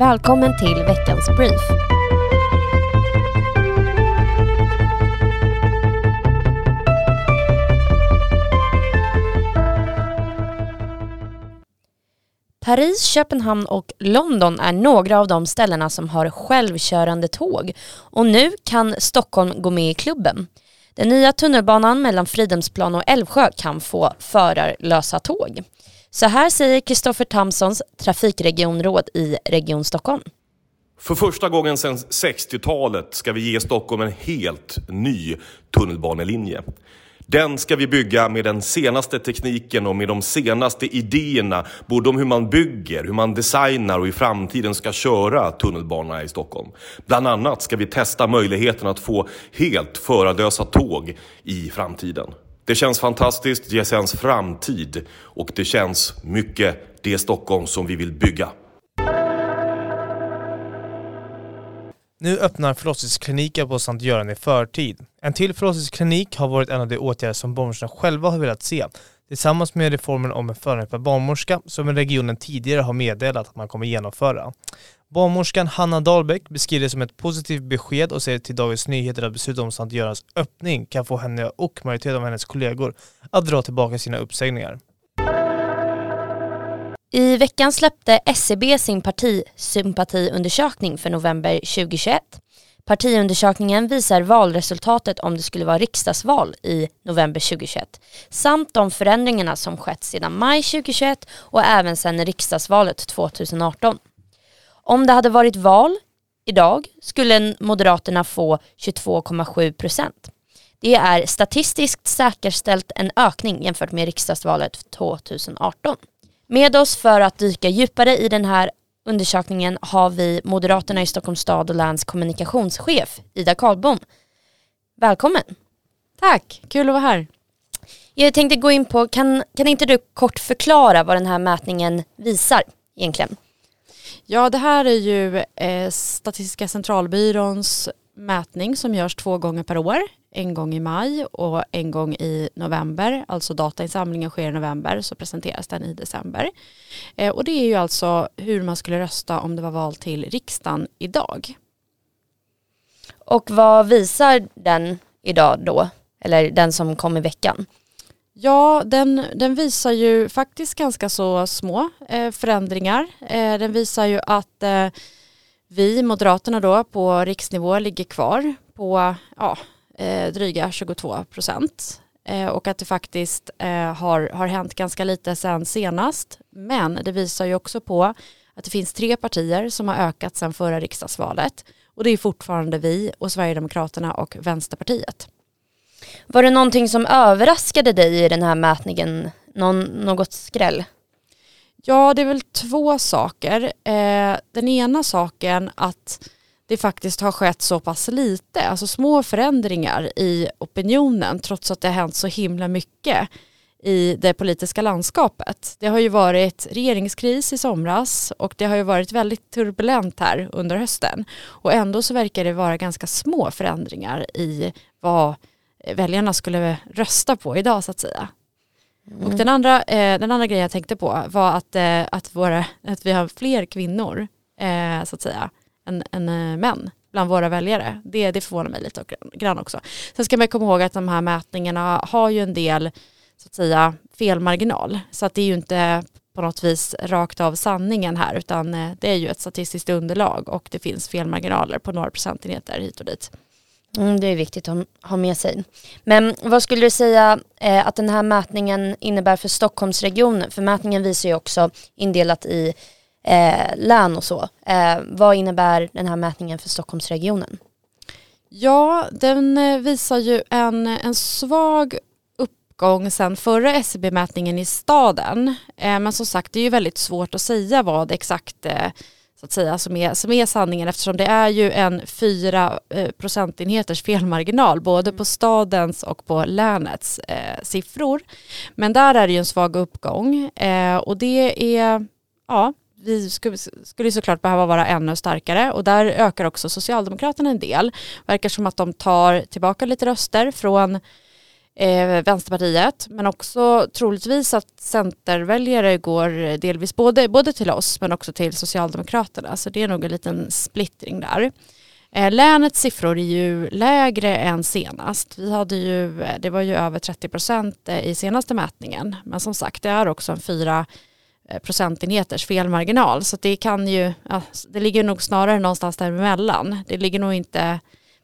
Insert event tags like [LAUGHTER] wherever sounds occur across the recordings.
Välkommen till veckans brief. Paris, Köpenhamn och London är några av de ställena som har självkörande tåg och nu kan Stockholm gå med i klubben. Den nya tunnelbanan mellan Fridhemsplan och Älvsjö kan få förarlösa tåg. Så här säger Kristoffer Tamsons trafikregionråd i Region Stockholm. För första gången sedan 60-talet ska vi ge Stockholm en helt ny tunnelbanelinje. Den ska vi bygga med den senaste tekniken och med de senaste idéerna, både om hur man bygger, hur man designar och i framtiden ska köra tunnelbanorna i Stockholm. Bland annat ska vi testa möjligheten att få helt förarlösa tåg i framtiden. Det känns fantastiskt, det känns framtid och det känns mycket det Stockholm som vi vill bygga. Nu öppnar förlossningskliniken på Sankt Göran i förtid. En till förlossningsklinik har varit en av de åtgärder som barnmorskorna själva har velat se. Tillsammans med reformen om en förare barnmorska som regionen tidigare har meddelat att man kommer genomföra. Barnmorskan Hanna Dahlbäck beskriver det som ett positivt besked och säger till Dagens Nyheter att beslutet om Sankt Görans öppning kan få henne och majoriteten av hennes kollegor att dra tillbaka sina uppsägningar. I veckan släppte SCB sin partisympatiundersökning för november 2021. Partiundersökningen visar valresultatet om det skulle vara riksdagsval i november 2021 samt de förändringarna som skett sedan maj 2021 och även sedan riksdagsvalet 2018. Om det hade varit val idag skulle Moderaterna få 22,7 procent. Det är statistiskt säkerställt en ökning jämfört med riksdagsvalet 2018. Med oss för att dyka djupare i den här undersökningen har vi Moderaterna i Stockholms stad och läns kommunikationschef Ida Karlbom. Välkommen. Tack, kul att vara här. Jag tänkte gå in på, kan, kan inte du kort förklara vad den här mätningen visar egentligen? Ja, det här är ju eh, Statistiska centralbyråns mätning som görs två gånger per år. En gång i maj och en gång i november. Alltså datainsamlingen sker i november så presenteras den i december. Eh, och det är ju alltså hur man skulle rösta om det var val till riksdagen idag. Och vad visar den idag då? Eller den som kom i veckan? Ja, den, den visar ju faktiskt ganska så små eh, förändringar. Eh, den visar ju att eh, vi, Moderaterna då, på riksnivå ligger kvar på ja, eh, dryga 22 procent eh, och att det faktiskt eh, har, har hänt ganska lite sen senast. Men det visar ju också på att det finns tre partier som har ökat sen förra riksdagsvalet och det är fortfarande vi och Sverigedemokraterna och Vänsterpartiet. Var det någonting som överraskade dig i den här mätningen? Någon, något skräll? Ja, det är väl två saker. Eh, den ena saken att det faktiskt har skett så pass lite, alltså små förändringar i opinionen trots att det har hänt så himla mycket i det politiska landskapet. Det har ju varit regeringskris i somras och det har ju varit väldigt turbulent här under hösten och ändå så verkar det vara ganska små förändringar i vad väljarna skulle rösta på idag så att säga. Mm. Och den andra, eh, den andra grejen jag tänkte på var att, eh, att, våra, att vi har fler kvinnor eh, så att säga än, än eh, män bland våra väljare. Det, det förvånar mig lite grann också. Sen ska man komma ihåg att de här mätningarna har ju en del så att säga felmarginal. Så att det är ju inte på något vis rakt av sanningen här utan eh, det är ju ett statistiskt underlag och det finns felmarginaler på några procentenheter hit och dit. Mm, det är viktigt att ha med sig. Men vad skulle du säga eh, att den här mätningen innebär för Stockholmsregionen? För mätningen visar ju också indelat i eh, län och så. Eh, vad innebär den här mätningen för Stockholmsregionen? Ja, den eh, visar ju en, en svag uppgång sen förra SCB-mätningen i staden. Eh, men som sagt, det är ju väldigt svårt att säga vad exakt eh, så att säga, som är, som är sanningen eftersom det är ju en fyra eh, procentenheters felmarginal både på stadens och på länets eh, siffror. Men där är det ju en svag uppgång eh, och det är, ja, vi skulle, skulle såklart behöva vara ännu starkare och där ökar också Socialdemokraterna en del. Verkar som att de tar tillbaka lite röster från eh, Vänsterpartiet men också troligtvis att Centerväljare går delvis både, både till oss men också till Socialdemokraterna så det är nog en liten splittring där. Eh, länets siffror är ju lägre än senast. Vi hade ju, eh, det var ju över 30 procent eh, i senaste mätningen men som sagt det är också en fyra eh, procentenheters felmarginal så det kan ju, ja, det ligger nog snarare någonstans däremellan. Det ligger nog inte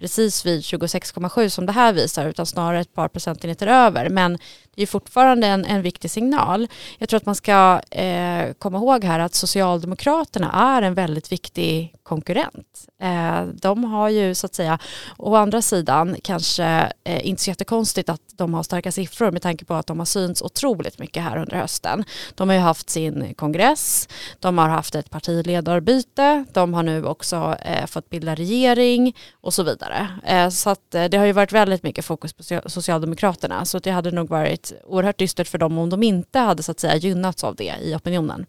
precis vid 26,7 som det här visar utan snarare ett par procentenheter över. Men det är fortfarande en, en viktig signal. Jag tror att man ska eh, komma ihåg här att Socialdemokraterna är en väldigt viktig konkurrent. Eh, de har ju så att säga, å andra sidan kanske eh, inte så jättekonstigt att de har starka siffror med tanke på att de har synts otroligt mycket här under hösten. De har ju haft sin kongress, de har haft ett partiledarbyte, de har nu också eh, fått bilda regering och så vidare. Eh, så att eh, det har ju varit väldigt mycket fokus på Socialdemokraterna så det hade nog varit oerhört dystert för dem om de inte hade så att säga gynnats av det i opinionen.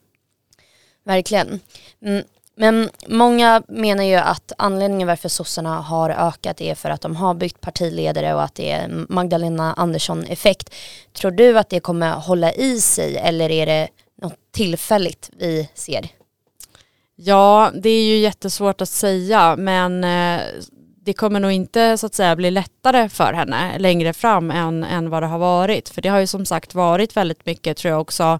Verkligen. Mm. Men många menar ju att anledningen varför sossarna har ökat är för att de har bytt partiledare och att det är Magdalena Andersson-effekt. Tror du att det kommer hålla i sig eller är det något tillfälligt vi ser? Ja, det är ju jättesvårt att säga men eh, det kommer nog inte så att säga bli lättare för henne längre fram än, än vad det har varit. För det har ju som sagt varit väldigt mycket tror jag också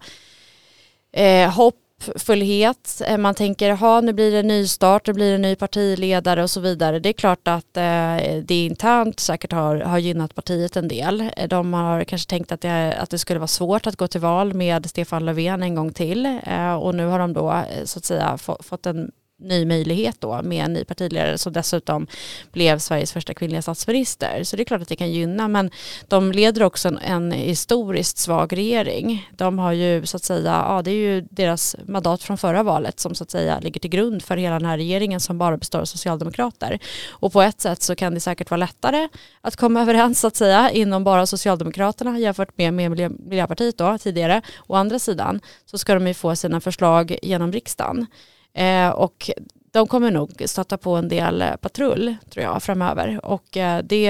eh, hopp hoppfullhet. Eh, man tänker, ha nu blir det nystart, nu blir det ny partiledare och så vidare. Det är klart att eh, det internt säkert har, har gynnat partiet en del. Eh, de har kanske tänkt att det, att det skulle vara svårt att gå till val med Stefan Löfven en gång till eh, och nu har de då eh, så att säga fått en ny möjlighet då med en ny partiledare som dessutom blev Sveriges första kvinnliga statsminister. Så det är klart att det kan gynna men de leder också en, en historiskt svag regering. De har ju så att säga, ja det är ju deras mandat från förra valet som så att säga ligger till grund för hela den här regeringen som bara består av socialdemokrater. Och på ett sätt så kan det säkert vara lättare att komma [LAUGHS] överens så att säga inom bara Socialdemokraterna jämfört med, med Miljöpartiet då tidigare. Å andra sidan så ska de ju få sina förslag genom riksdagen. Eh, och de kommer nog stöta på en del eh, patrull tror jag framöver. Och eh, det,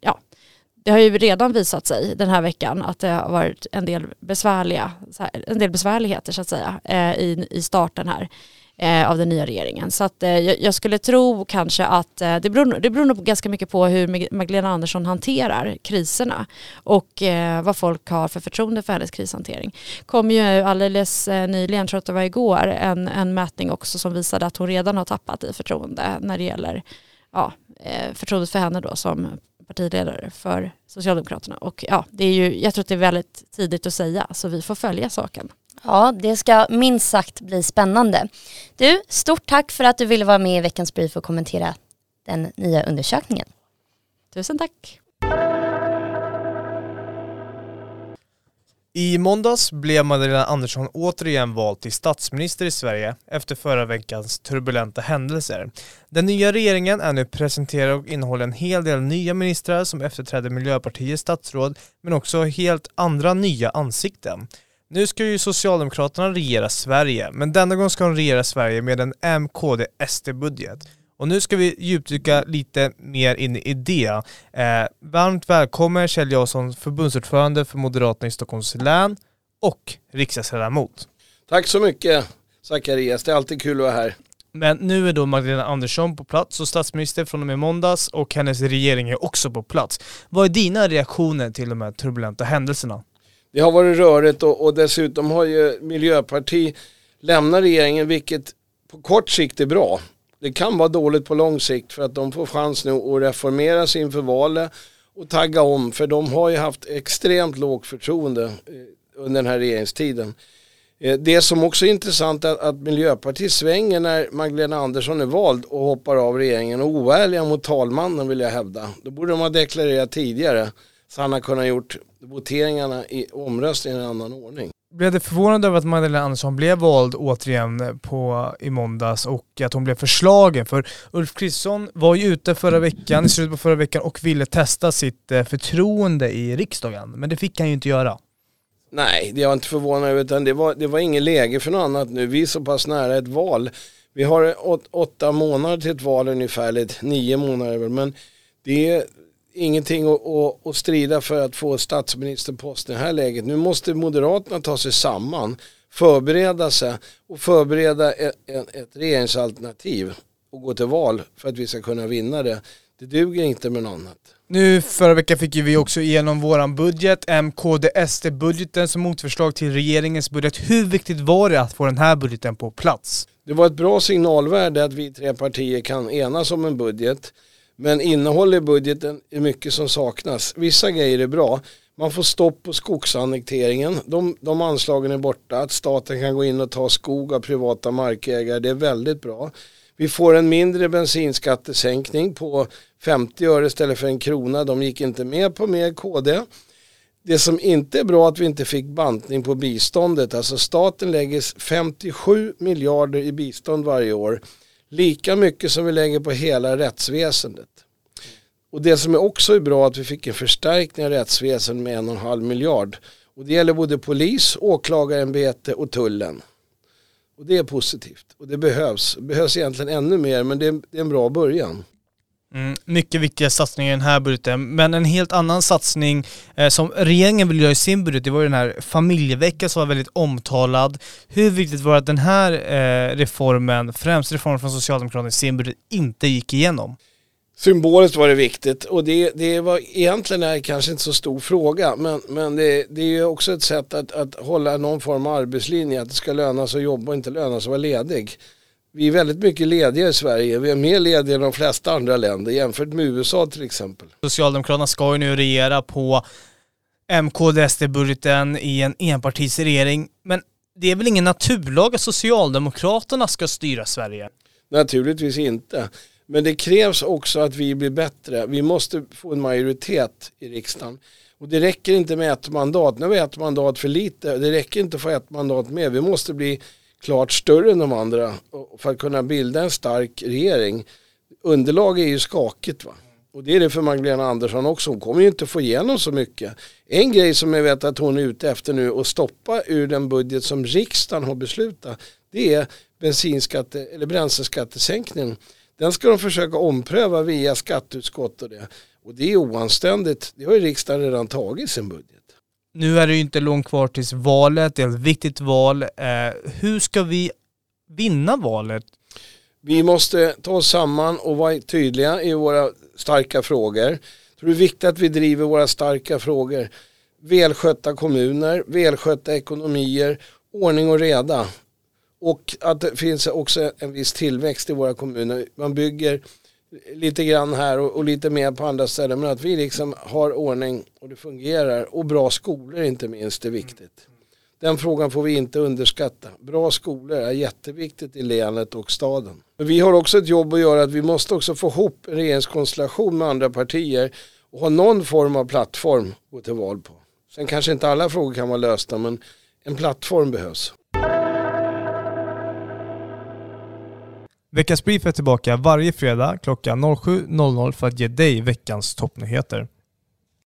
ja, det har ju redan visat sig den här veckan att det har varit en del besvärliga, en del besvärligheter så att säga eh, i, i starten här eh, av den nya regeringen. Så att, eh, jag, skulle tro kanske att eh, det, beror, det beror nog ganska mycket på hur Magdalena Andersson hanterar kriserna och eh, vad folk har för förtroende för hennes krishantering. kom ju alldeles eh, nyligen, tror att det var igår, en, en mätning också som visade att hon redan har tappat i förtroende när det gäller ja, eh, förtroendet för henne då som partiledare för Socialdemokraterna. Och ja, det är ju, jag tror att det är väldigt tidigt att säga, så vi får följa saken. Ja, det ska minst sagt bli spännande. Du, stort tack för att du ville vara med i veckans brief och kommentera den nya undersökningen. Tusen tack. I måndags blev Magdalena Andersson återigen vald till statsminister i Sverige efter förra veckans turbulenta händelser. Den nya regeringen är nu presenterad och innehåller en hel del nya ministrar som efterträder Miljöpartiets statsråd men också helt andra nya ansikten. Nu ska ju Socialdemokraterna regera Sverige, men denna gång ska de regera Sverige med en MKD-SD-budget. Och nu ska vi djupdyka lite mer in i det. Eh, varmt välkommen Kjell Jansson, förbundsordförande för Moderaterna i Stockholms län och riksdagsledamot. Tack så mycket Zacharias, det är alltid kul att vara här. Men nu är då Magdalena Andersson på plats och statsminister från och med måndags och hennes regering är också på plats. Vad är dina reaktioner till de här turbulenta händelserna? Det har varit rörigt och, och dessutom har ju Miljöpartiet lämnat regeringen vilket på kort sikt är bra. Det kan vara dåligt på lång sikt för att de får chans nu att reformera sig inför valet och tagga om för de har ju haft extremt lågt förtroende eh, under den här regeringstiden. Eh, det som också är intressant är att Miljöpartiet svänger när Magdalena Andersson är vald och hoppar av regeringen och oärliga mot talmannen vill jag hävda. Då borde de ha deklarerat tidigare så han har kunnat gjort voteringarna i omröstningen i en annan ordning. Blev du förvånad över att Magdalena Andersson blev vald återigen på, i måndags och att hon blev förslagen? För Ulf Kristersson var ju ute förra veckan, i slutet på förra veckan och ville testa sitt eh, förtroende i riksdagen, men det fick han ju inte göra. Nej, det är jag inte förvånad över, utan det var, det var ingen läge för något annat nu. Vi är så pass nära ett val. Vi har åt, åtta månader till ett val ungefär, eller nio månader men det är ingenting att, att, att strida för att få statsministerposten i det här läget. Nu måste Moderaterna ta sig samman, förbereda sig och förbereda ett, ett regeringsalternativ och gå till val för att vi ska kunna vinna det. Det duger inte med något annat. Nu förra veckan fick ju vi också igenom våran budget, MKD-SD-budgeten som motförslag till regeringens budget. Hur viktigt var det att få den här budgeten på plats? Det var ett bra signalvärde att vi tre partier kan enas om en budget. Men innehåll i budgeten är mycket som saknas. Vissa grejer är bra. Man får stopp på skogsannekteringen. De, de anslagen är borta. Att staten kan gå in och ta skog av privata markägare, det är väldigt bra. Vi får en mindre bensinskattesänkning på 50 öre istället för en krona. De gick inte med på mer KD. Det som inte är bra är att vi inte fick bantning på biståndet. Alltså staten lägger 57 miljarder i bistånd varje år. Lika mycket som vi lägger på hela rättsväsendet. Och det som är också är bra är att vi fick en förstärkning av rättsväsendet med en och en halv miljard. Och det gäller både polis, åklagarämbete och tullen. Och det är positivt. Och det behövs. Det behövs egentligen ännu mer men det är, det är en bra början. Mm, mycket viktiga satsningar i den här budgeten, men en helt annan satsning eh, som regeringen vill göra i sin budget, det var ju den här familjeveckan som var väldigt omtalad. Hur viktigt var det att den här eh, reformen, främst reformen från Socialdemokraterna i sin budget, inte gick igenom? Symboliskt var det viktigt och det, det var egentligen är kanske inte så stor fråga men, men det, det är ju också ett sätt att, att hålla någon form av arbetslinje, att det ska löna sig att jobba och inte löna sig att vara ledig. Vi är väldigt mycket lediga i Sverige, vi är mer lediga än de flesta andra länder jämfört med USA till exempel. Socialdemokraterna ska ju nu regera på MKD-SD-budgeten i en enpartisregering, men det är väl ingen naturlag att Socialdemokraterna ska styra Sverige? Naturligtvis inte. Men det krävs också att vi blir bättre. Vi måste få en majoritet i riksdagen. Och det räcker inte med ett mandat. Nu har vi ett mandat för lite. Det räcker inte att få ett mandat med. Vi måste bli klart större än de andra för att kunna bilda en stark regering. Underlag är ju skakigt va. Och det är det för Magdalena Andersson också. Hon kommer ju inte få igenom så mycket. En grej som jag vet att hon är ute efter nu och stoppa ur den budget som riksdagen har beslutat. Det är bensinskatte eller bränsleskattesänkningen. Den ska de försöka ompröva via skatteutskott och det. Och det är oanständigt. Det har ju riksdagen redan tagit sin budget. Nu är det ju inte långt kvar tills valet, det är ett viktigt val. Eh, hur ska vi vinna valet? Vi måste ta oss samman och vara tydliga i våra starka frågor. Så det är viktigt att vi driver våra starka frågor. Välskötta kommuner, välskötta ekonomier, ordning och reda. Och att det finns också en viss tillväxt i våra kommuner. Man bygger lite grann här och, och, lite mer på andra ställen. Men att vi liksom har ordning och det fungerar. Och bra skolor inte minst är viktigt. Den frågan får vi inte underskatta. Bra skolor är jätteviktigt i länet och staden. Men vi har också ett jobb att göra att vi måste också få ihop en regeringskonstellation med andra partier och ha någon form av plattform att gå till val på. Sen kanske inte alla frågor kan vara lösta men en plattform behövs. Veckans Brief är tillbaka varje fredag klockan 07.00 för att ge dig veckans toppnyheter.